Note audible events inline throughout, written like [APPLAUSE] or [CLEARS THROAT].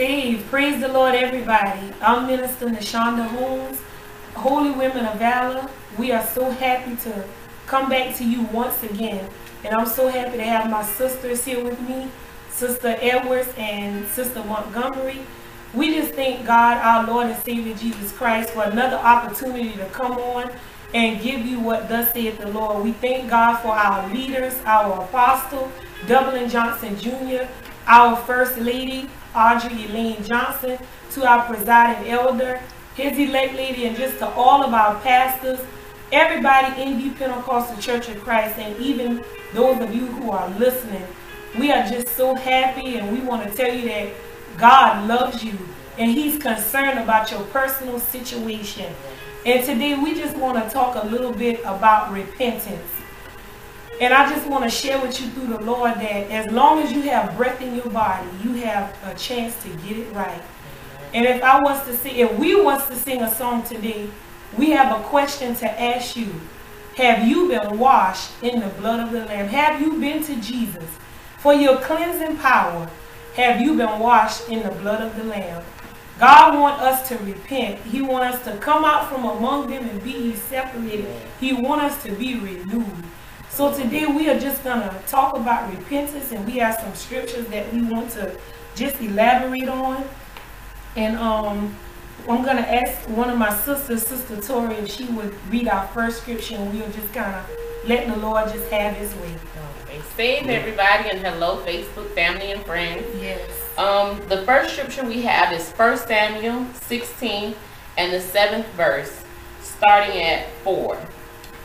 saved. Praise the Lord, everybody. I'm Minister Nashonda Holmes, Holy Women of Valor. We are so happy to come back to you once again. And I'm so happy to have my sisters here with me, Sister Edwards and Sister Montgomery. We just thank God, our Lord and Savior Jesus Christ, for another opportunity to come on and give you what thus saith the Lord. We thank God for our leaders, our apostle, Dublin Johnson Jr., our First Lady, Audrey Elaine Johnson, to our presiding elder, his elect lady, and just to all of our pastors, everybody in the Pentecostal Church of Christ, and even those of you who are listening. We are just so happy, and we want to tell you that God loves you, and He's concerned about your personal situation. And today we just want to talk a little bit about repentance. And I just want to share with you through the Lord that as long as you have breath in your body, you have a chance to get it right. And if I was to sing, if we was to sing a song today, we have a question to ask you. Have you been washed in the blood of the Lamb? Have you been to Jesus for your cleansing power? Have you been washed in the blood of the Lamb? God wants us to repent. He wants us to come out from among them and be separated. He wants us to be renewed. So today we are just going to talk about repentance and we have some scriptures that we want to just elaborate on. And um, I'm going to ask one of my sisters, Sister Tori, if she would read our first scripture and we'll just kind of let the Lord just have his way. Okay. Save everybody and hello Facebook family and friends. Yes. Um, the first scripture we have is 1 Samuel 16 and the seventh verse, starting at 4.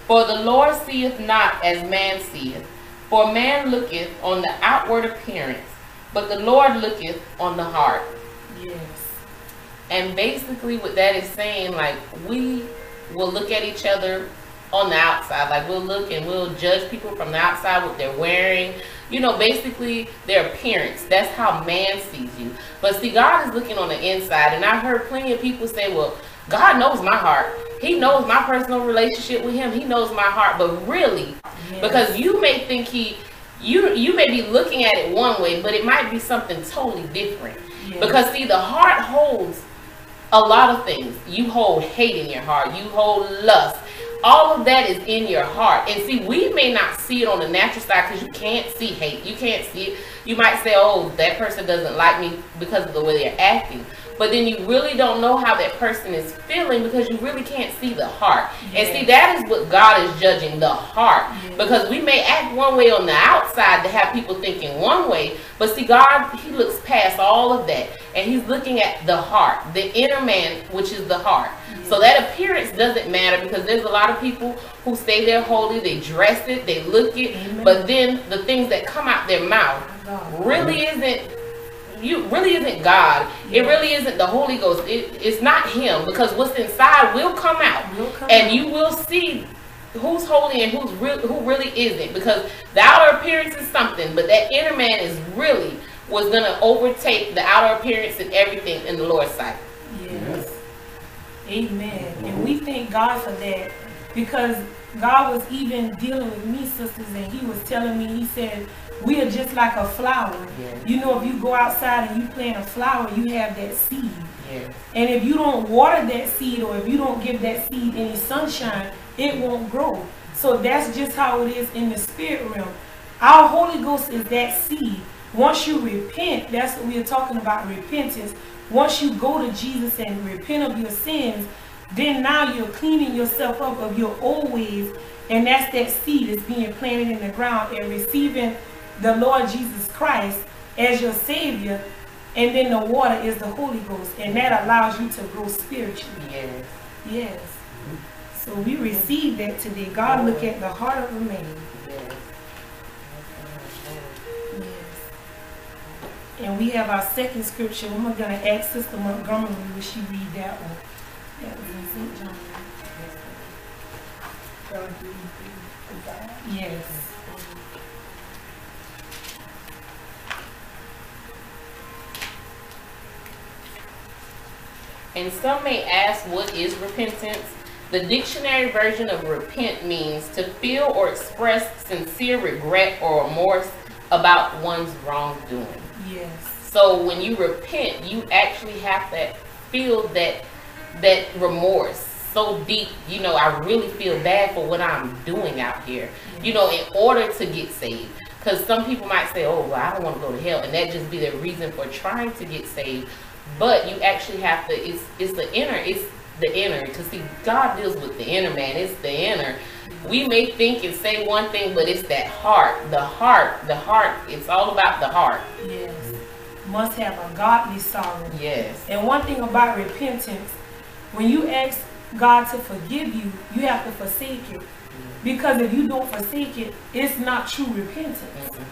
For the Lord seeth not as man seeth. For man looketh on the outward appearance, but the Lord looketh on the heart. Yes. And basically what that is saying, like we will look at each other on the outside. Like we'll look and we'll judge people from the outside, what they're wearing, you know, basically their appearance. That's how man sees you. But see, God is looking on the inside. And I've heard plenty of people say, well, God knows my heart. He knows my personal relationship with him. He knows my heart. But really, Yes. because you may think he you you may be looking at it one way, but it might be something totally different. Yes. Because see, the heart holds a lot of things. You hold hate in your heart. You hold lust. All of that is in your heart. And see, we may not see it on the natural side because you can't see hate. You can't see it. You might say, oh, that person doesn't like me because of the way they're acting. But then you really don't know how that person is feeling because you really can't see the heart. And see, that is what God is judging the heart. Because we may act one way on the outside to have people thinking one way, but see, God, He looks past all of that. And He's looking at the heart, the inner man, which is the heart. Mm-hmm. So that appearance doesn't matter because there's a lot of people who say they're holy, they dress it, they look it, Amen. but then the things that come out their mouth oh, really isn't you really isn't God. It really isn't the Holy Ghost. It, it's not Him because what's inside will come out, Will come and out. you will see who's holy and who's real, who really isn't. Because the outer appearance is something, but that inner man is really was gonna overtake the outer appearance and everything in the Lord's sight. Yes. Amen. And we thank God for that because God was even dealing with me, sisters, and He was telling me, He said, we are just like a flower. Yes. You know, if you go outside and you plant a flower, you have that seed. Yes. And if you don't water that seed or if you don't give that seed any sunshine, it won't grow. So that's just how it is in the spirit realm. Our Holy Ghost is that seed. Once you repent, that's what we are talking about repentance. Once you go to Jesus and repent of your sins, then now you're cleaning yourself up of your old ways. And that's that seed is being planted in the ground and receiving the Lord Jesus Christ as your Savior. And then the water is the Holy Ghost. And that allows you to grow spiritually. Yes. Yes. So we receive that today. God look at the heart of a man. Yes. Yes. And we have our second scripture. I'm going to ask Sister Montgomery, will she read that one? That St. John. Yes. And some may ask, what is repentance? The dictionary version of repent means to feel or express sincere regret or remorse about one's wrongdoing. Yes. So when you repent, you actually have to feel that that remorse so deep. You know, I really feel bad for what I'm doing out here. You know, in order to get saved. Because some people might say, oh, well, I don't want to go to hell. And that just be the reason for trying to get saved. But you actually have to, it's, it's the inner, it's the inner. Because see, God deals with the inner man. It's the inner. We may think and say one thing, but it's that heart. The heart, the heart, it's all about the heart. Yes. Must have a godly sorrow. Yes. And one thing about repentance, when you ask God to forgive you, you have to forsake it. Because if you don't forsake it, it's not true repentance. Mm-mm.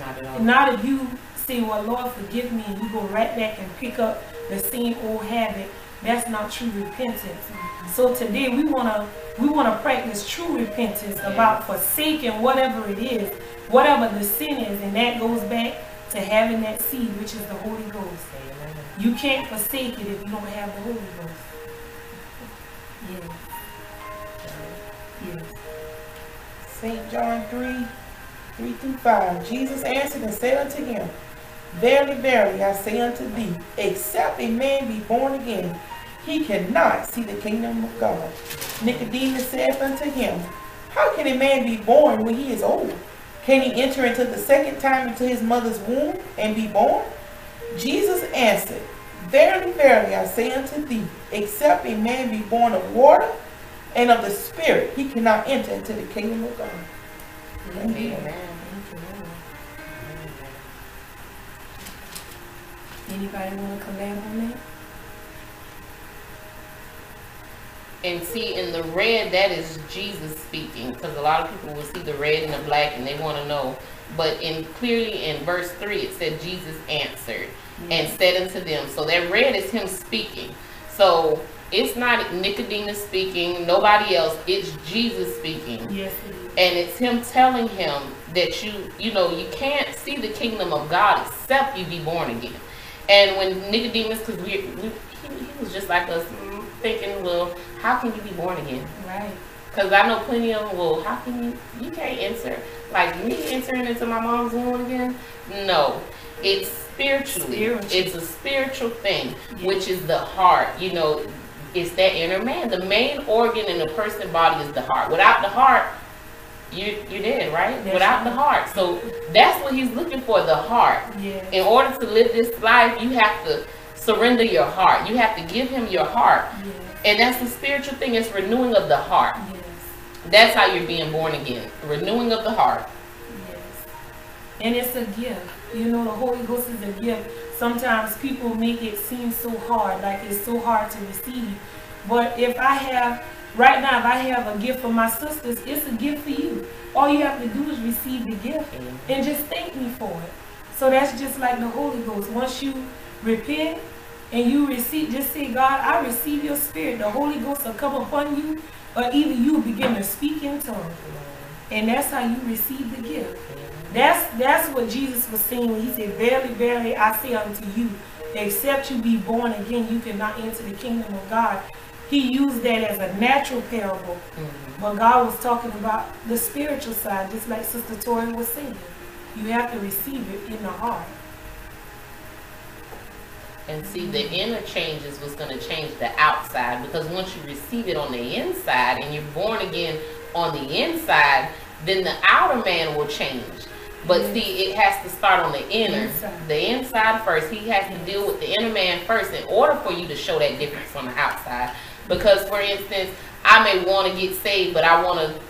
Not at all. Not if you say, well, Lord, forgive me, and you go right back and pick up the same old habit. That's not true repentance. Mm-hmm. So today we wanna we wanna practice true repentance about forsaking whatever it is, whatever the sin is, and that goes back to having that seed, which is the Holy Ghost. Amen. You can't forsake it if you don't have the Holy Ghost. St. John 3, 3 through 5. Jesus answered and said unto him, Verily, verily, I say unto thee, except a man be born again, he cannot see the kingdom of God. Nicodemus saith unto him, How can a man be born when he is old? Can he enter into the second time into his mother's womb and be born? Jesus answered, Verily, verily, I say unto thee, except a man be born of water and of the Spirit, he cannot enter into the kingdom of God. Amen. Amen. Anybody want to collab on that? And see, in the red, that is Jesus speaking, because a lot of people will see the red and the black, and they want to know. But in clearly in verse three, it said Jesus answered and said unto them. So that red is him speaking. So it's not Nicodemus speaking, nobody else. It's Jesus speaking, Yes, it and it's him telling him that you, you know, you can't see the kingdom of God except you be born again. And when Nicodemus, because we, we he, he was just like us, mm, thinking, well, how can you be born again? Right. Because I know plenty of them, well, how can you, you can't enter, like me entering into my mom's womb again? No, it's spiritually. Spiritual. It's a spiritual thing, Yeah. which is the heart. You know, it's that inner man. The main organ in a person's body is the heart. Without the heart, you, you're dead, right? That's Without the heart. So that's what he's looking for, the heart. Yeah. In order to live this life, you have to surrender your heart. You have to give him your heart. Yes. And that's the spiritual thing. It's renewing of the heart. Yes. That's how you're being born again. Renewing of the heart. Yes. And it's a gift. You know, the Holy Ghost is a gift. Sometimes people make it seem so hard, like it's so hard to receive. But if I have, right now, if I have a gift for my sisters, it's a gift for you. All you have to do is receive the gift and just thank me for it. So that's just like the Holy Ghost. Once you repent and you receive, just say, God, I receive your spirit. The Holy Ghost will come upon you, or even you begin to speak in tongues. And that's how you receive the gift. That's that's what Jesus was saying he said, Verily, verily, I say unto you, except you be born again, you cannot enter the kingdom of God. He used that as a natural parable. Mm-hmm. But God was talking about the spiritual side, just like Sister Tori was saying. You have to receive it in the heart. And see, the inner changes was going to change the outside because once you receive it on the inside and you're born again on the inside, then the outer man will change. But see, it has to start on the inner, Inside. the inside first. He has to deal with the inner man first in order for you to show that difference on the outside. Because, for instance, I may want to get saved, but I want to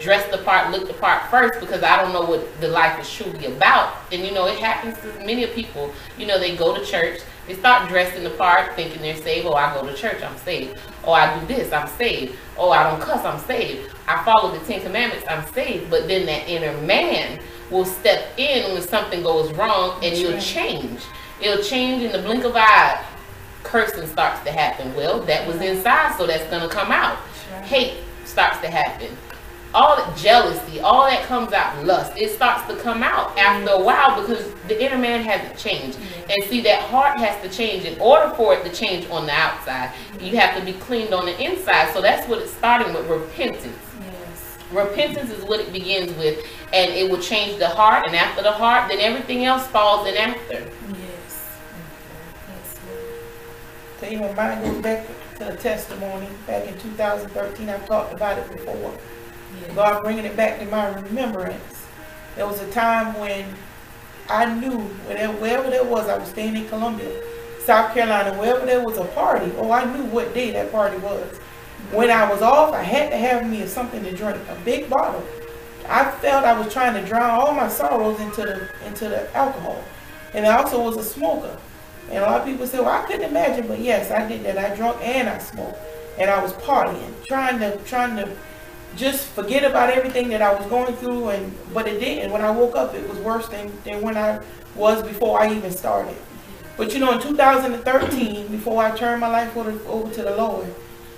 dress the part, look the part first because I don't know what the life is truly about. And you know, it happens to many people. You know, they go to church, they start dressing the part, thinking they're saved. Oh, I go to church, I'm saved. Oh, I do this, I'm saved. Oh, I don't cuss, I'm saved. I follow the Ten Commandments, I'm saved. But then that inner man will step in when something goes wrong, and you'll change. It'll change in the blink of an eye. Cursing starts to happen. Well, that was inside, so that's gonna come out hate starts to happen. All that jealousy, all that comes out, lust, it starts to come out after a while because the inner man hasn't changed. And see, that heart has to change. In order for it to change on the outside, you have to be cleaned on the inside. So that's what it's starting with repentance. Yes. Repentance is what it begins with, and it will change the heart. And after the heart, then everything else falls in after. Yes. Okay, my mind goes back to the testimony back in 2013. I've talked about it before. God bringing it back to my remembrance. There was a time when I knew wherever, wherever there was, I was staying in Columbia, South Carolina, wherever there was a party, oh, I knew what day that party was. When I was off, I had to have me something to drink, a big bottle. I felt I was trying to drown all my sorrows into the into the alcohol. And I also was a smoker. And a lot of people say, well, I couldn't imagine, but yes, I did that. I drunk and I smoked. And I was partying, trying to trying to just forget about everything that I was going through and but it didn't. When I woke up it was worse than, than when I was before I even started. But you know in 2013, before I turned my life over, over to the Lord,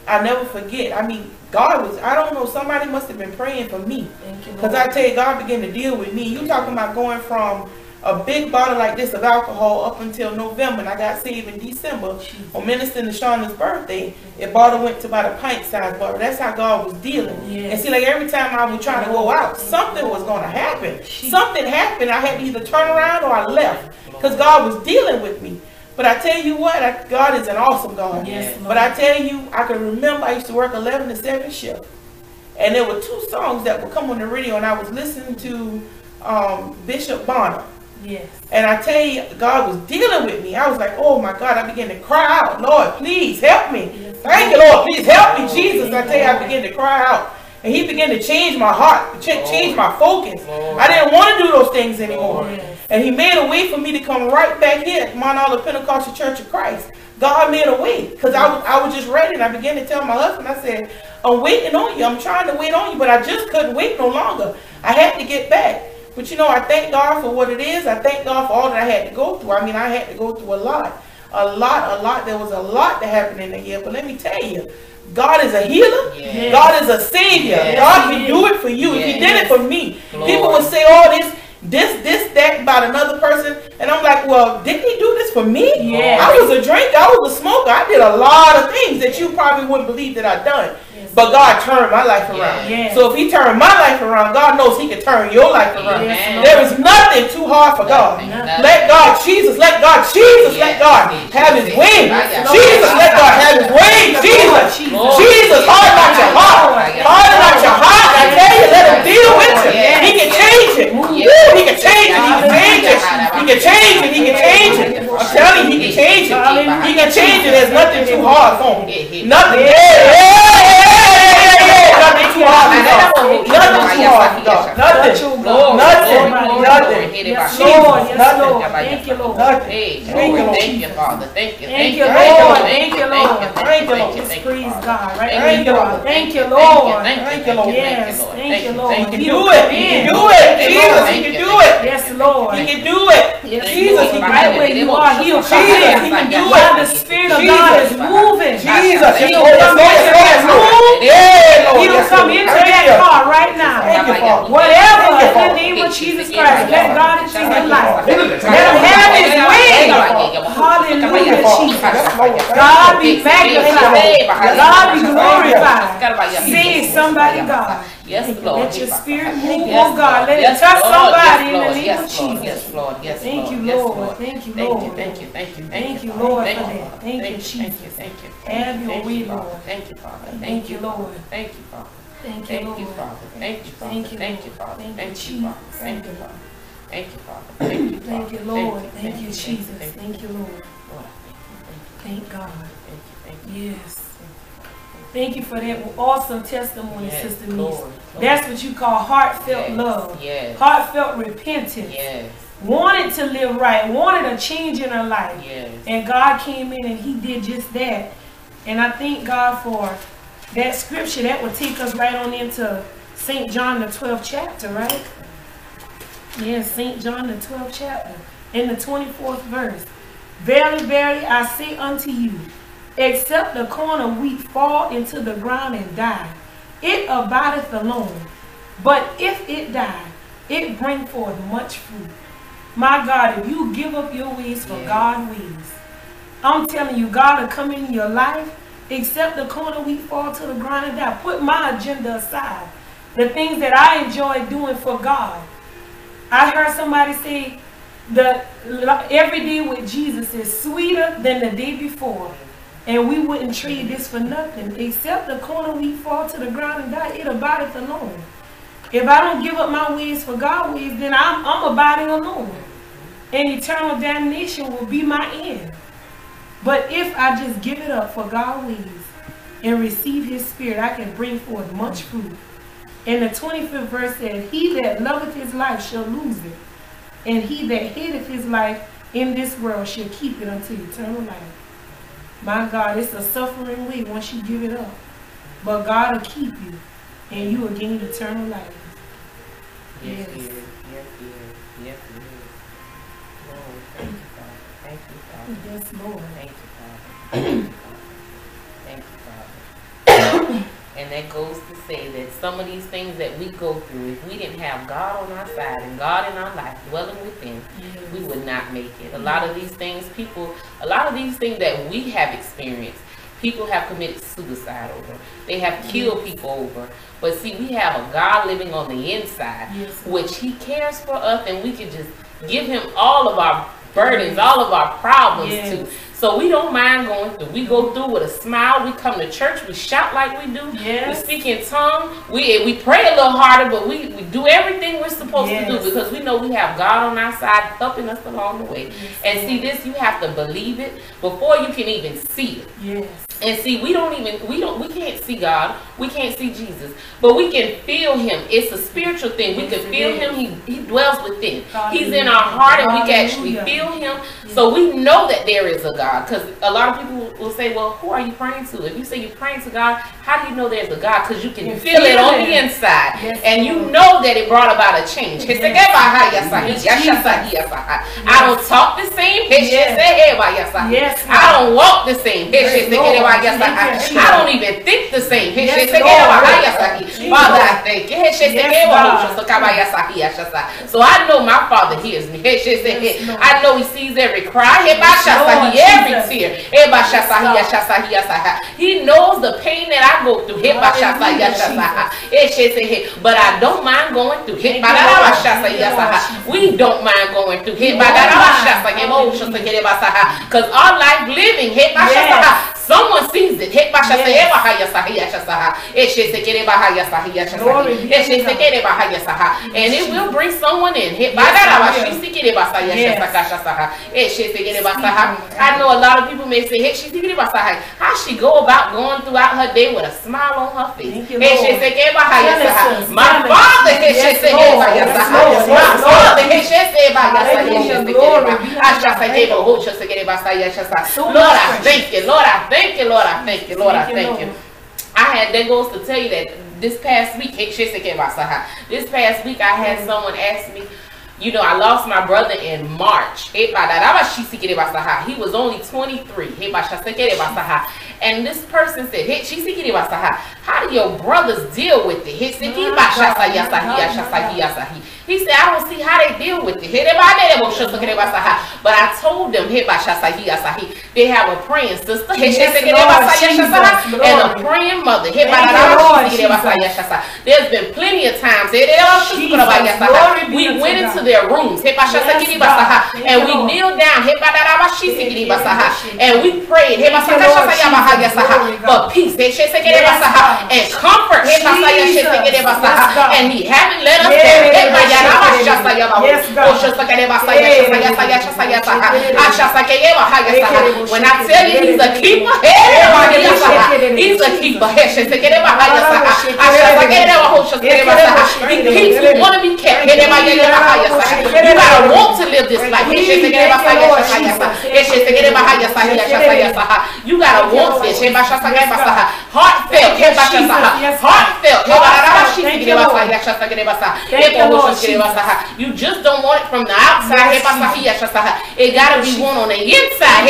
I never forget. I mean, God was, I don't know, somebody must have been praying for me. Because I tell you, God began to deal with me. You talking about going from a big bottle like this of alcohol up until November, and I got saved in December on Minister Nashana's birthday. It bottle went to about a pint size bottle. That's how God was dealing. Yes. And see, like every time I would try to go out, something was going to happen. Something happened. I had to either turn around or I left because God was dealing with me. But I tell you what, I, God is an awesome God. Yes, but I tell you, I can remember I used to work 11 to 7 shift. And there were two songs that would come on the radio, and I was listening to um, Bishop Bonner. Yes. And I tell you, God was dealing with me. I was like, oh my God, I began to cry out, Lord, please help me. Yes. Thank you, Lord, please help me, Jesus. I tell you, I began to cry out. And he began to change my heart, change my focus. I didn't want to do those things anymore. And he made a way for me to come right back here at Mount Olive Pentecostal Church of Christ. God made a way because I was, I was just ready. And I began to tell my husband, I said, I'm waiting on you. I'm trying to wait on you, but I just couldn't wait no longer. I had to get back. But you know, I thank God for what it is. I thank God for all that I had to go through. I mean, I had to go through a lot. A lot, a lot. There was a lot that happened in the year. But let me tell you, God is a healer. Yes. God is a savior. Yes. God can do it for you. Yes. He did it for me. Lord. People would say all this, this, this, that about another person. And I'm like, well, didn't he do this for me? I was a drinker. I was a smoker. I did a lot of things that you probably wouldn't believe that I'd done. But God turned my life around. Yeah. So if he turned my life around, God knows he can turn your life around. Yes, there is nothing too hard for God. Nothing. Let God, Jesus, let God, Jesus, let God have his way. Jesus, let God have his way. Jesus, Jesus, harden not your heart. Harden not your heart. I tell you, let him deal with you. He can change it. He can change it. He can change it. He can change it. He can change it. I'm telling you, he can change it. He can change it. There's nothing too hard for him. Nothing. Too hard for God. Nothing too hard for God. Nothing. Nothing. Nothing. Yes, Lord. Yes, Lord. Thank you, Lord. Nothing. Thank you, Thank you, Father. Thank you. Thank you, Lord. Thank you, Lord. Thank you, Lord. Praise God. Right Thank you, Lord. Thank you, Lord. Thank you, Lord. Yes. Thank you, Lord. He can do it. He can do it. Jesus, he can do it. Yes, Lord. He can do it. Jesus, he right where you are. He'll come Jesus, he can do it. The Spirit of God is moving. Jesus, he'll come into that room. He'll come into that car right now. Whatever in the name of Jesus Christ, let God into your life. Let him have his way. Hallelujah, Jesus. God be magnified. God be glorified. See somebody, God. Yes, Lord. Let your spirit move, yes, oh God. Let yes, it touch Lord. somebody yes, in the name yes, of Jesus. Yes, Lord. Yes, thank you, Lord. Thank you, Lord. Thank you, thank you, thank you, Lord, for that. Thank you, Jesus. Thank you, Have your way, Lord. Thank you, Father. Thank you, Lord. Thank you, Father. Thank you, Lord. Thank you, Father. Thank you, Thank you, Father. Thank you, Father. Thank you, Father. Thank you, Father. Thank you, Thank you, Lord. Thank you, Jesus. Thank you, Lord. Thank God. Thank you. Yes. Thank you for that awesome testimony, yes, Sister Niece. That's what you call heartfelt yes, love. Yes. Heartfelt repentance. Yes. Wanted to live right. Wanted a change in her life. Yes. And God came in and he did just that. And I thank God for that scripture. That would take us right on into St. John the 12th chapter, right? Yes, St. John the 12th chapter. In the 24th verse. Verily, verily, I say unto you, except the corn of wheat fall into the ground and die, it abideth alone. But if it die, it bring forth much fruit. My God, if you give up your ways for yeah. God's ways, I'm telling you, God will come in your life, except the corn of wheat fall to the ground and die. Put my agenda aside. The things that I enjoy doing for God. I heard somebody say that every day with Jesus is sweeter than the day before. And we wouldn't trade this for nothing. Except the corner we fall to the ground and die, it abideth alone. If I don't give up my ways for God's ways, then I'm, I'm abiding alone. And eternal damnation will be my end. But if I just give it up for God's ways and receive his spirit, I can bring forth much fruit. And the 25th verse said, He that loveth his life shall lose it. And he that hateth his life in this world shall keep it unto eternal life. My God, it's a suffering way once you give it up. But God will keep you, and you will gain eternal life. Yes, Yes. it is. Yes, it is. Yes, it is. Lord, thank you, Father. Thank you, Father. Yes, Lord. Thank you, Father. Thank you, Father. [CLEARS THROAT] and that goes to say that some of these things that we go through, if we didn't have God on our side and God in our life dwelling within, we would not make it. A lot of these things, people, a lot of these things that we have experienced, people have committed suicide over. They have killed people over. But see, we have a God living on the inside, Yes. which He cares for us, and we can just give Him all of our burdens, all of our problems Yes. So we don't mind going through. We go through with a smile. We come to church. We shout like we do. Yes. We speak in tongue. We we pray a little harder, but we, we do everything we're supposed to do because we know we have God on our side helping us along the way. Yes, And see this, you have to believe it before you can even see it. Yes. And see, we don't even we don't we can't see God, we can't see Jesus, but we can feel Him. It's a spiritual thing. We Yes, can feel is. Him. He He dwells within. He's in our heart, and we can actually feel Him. So we know that there is a God. Because a lot of people will say, "Well, who are you praying to?" If you say you're praying to God, how do you know there's a God? Because you can You feel it on the inside, Yes, and you know that it brought about a change. Yes. I don't talk the same. Yes. I don't walk the same. Lord. Thank you, I don't even think the same. Father, I thank you. So I know my Father hears me. I know He sees every cry, every tear. He knows the pain that I go through. But I don't mind going through. Thank you, Lord. Thank you, Lord Jesus. We don't mind going through. Because our life living. Someone sees it. Yes. Glory be to God. And it will bring someone in. Yes, I know a lot of people may say, "Hey, she thinking about Sahai. How she go about going throughout her day with a smile on her face?" Thank you, Hey, she Lord. say, "Hey, Bahaya Sahai." Genesis, My father, hey, she Yes, say, Lord. "Hey, Bahaya Yes, Sahai." Lord. My father, Lord. hey, she say, Bahaya Sahai. Hallelujah. She say, Glory "Hey, be to Bahaya Sahai." God. Hey, Bahaya Sahai, hey, Bahaya Sahai. So Lord, I thank you. Lord, I thank you. Lord, I thank you. Lord, I Thank you, thank you. Lord. I had that goes to tell you that this past week, hey, she say, "Hey, Bahaya Sahai." this past week I had someone ask me, you know, I lost my brother in March. He was only 23. And this person said, Hey, she seeked How do your brothers deal with it? He said, He said, I don't see how they deal with it. But I told them, they have a praying sister. And a praying mother. There's been plenty of times be we went into their rooms. Yes, God. Thank and we kneeled down. And we prayed Thank you, Lord Jesus. Glory, for God. peace Yes, God. and comfort Jesus. Yes, God. and he haven't let us Yes, down. Yes, God. When I tell you he's a keeper, he's a keeper. He keeps you want to be kept. You gotta want to live this life. You gotta want Deixa Sem baixar essa guerra, passar Heartfelt. Heartfelt. You just don't want it from the outside. It gotta be one on the inside.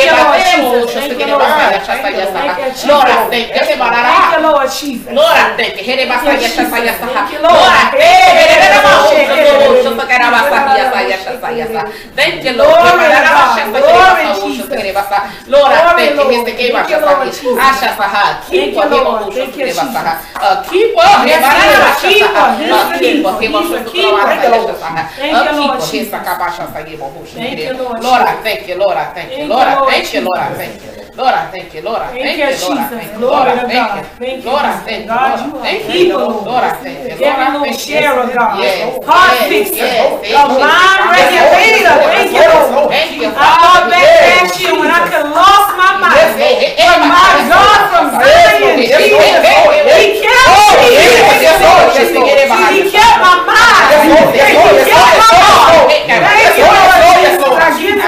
Lord, I thank you. Thank you, Lord Jesus. Lord, I thank you. Here ba sa ya sa sa ya sa ha. Thank you, Lord, Lord. I thank you. Here ba ba ho sa ho sa sa ka ba sa ya sa ya sa sa ya sa. Thank you, Lord. Glory Here ba to ba God. sa sa Glory, ba ho sa Jesus. ka ba. Lord, I thank you. Lord. Here sa ba Thank you. Lord Jesus. Asha sa ha. Keep Thank you, on here ba Lord. Thank you, ba sa ha. Jesus. Uh, keep on here Yes, ba na Lord. ba sa Keep sa ha. on. He's Uh, the keep on keeper. here ba He's sa the sa keeper. ba sa ya sa ha. Thank Uh, you, Lord on here sa Jesus. ka ba sa sa ye ba ho sa Thank you, Lord Lord, I thank you. Lord, I thank you. Thank Lord, I Lord thank you. Lord, I thank you. Lord, I thank you. Lord, I Thank thank you, you. Lord, I Jesus. thank you. Lord, I thank God. you. Thank you, Lord, I Jesus. thank you. Lord, you I thank you. Lord, Lord. Lord, I thank you. Lord, Every I little thank you. share of God. Heart fixer. Thank you. mind regulator. Lord. Thank you, Lord. Thank you. I thought back last year when I could lost my mind. But my God Lord. from Zion, Lord. Yes, Jesus, Lord. Yes, Lord. He kept me. yes, Thank you, Lord. Lord. Lord. Yes, Lord. He kept my mind. Lord. He Lord. Kept Lord. my. Lord. Thank you, Lord Lord. Jesus.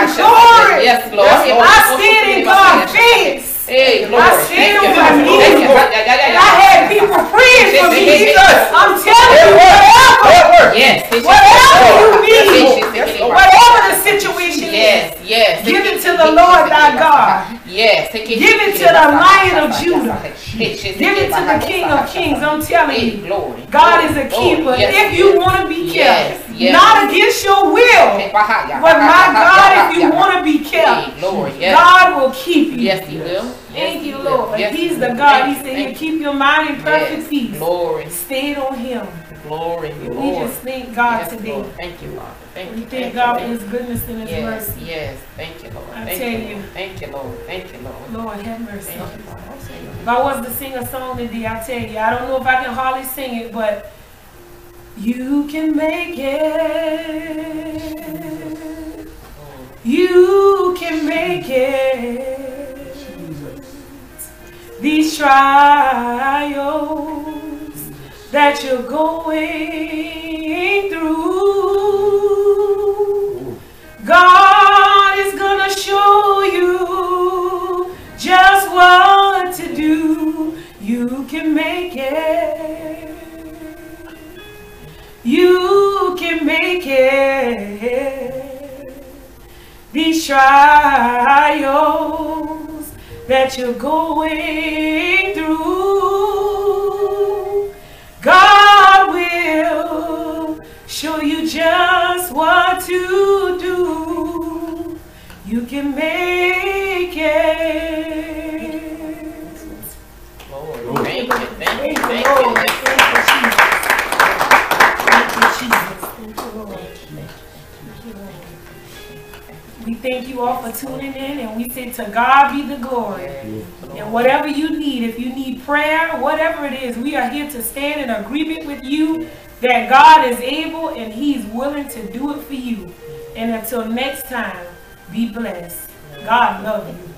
Lord. I Yes, glory. Yes, Lord. I stand in God's face. Hey, glory. I stand Thank on my knees. And. I had people praying for me. Jesus. I'm telling you, whatever, Yes. whatever you Yes, need, Yes, whatever the situation is, Yes, yes. Give it to the Lord thy God. Yes. Give it to the Lion of Judah. Give it to the King of Kings. I'm telling you. glory. God is a keeper. If you want to be Yes, kept, yes. not against your will, but my God, if you want to be kept, glory. Yes. God will keep you. Yes, He will. Thank you, Lord. Yes, He's the. God. He said He'll keep your mind in perfect peace. Glory. Stayed on Him. Glory. Lord. We Glory. just thank God Yes, today. Lord. Thank you, Lord. Thank We you. thank thank God for His goodness and His Yes, mercy. yes. Thank you, Lord. I Thank tell you, you. Lord. Thank you, Lord. Thank you, Lord. Lord, have mercy. Thank you, Lord. If I was to sing a song today, I tell you, I don't know if I can hardly sing it, but you can make it. You can make it. These trials that you're going through, God is gonna show you just what to do. You can make it. You can make it. These trials that you're going through, tuning in and we say to God be the glory. And whatever you need, if you need prayer, whatever it is, we are here to stand in agreement with you that God is able and He's willing to do it for you. And until next time, be blessed. God love you.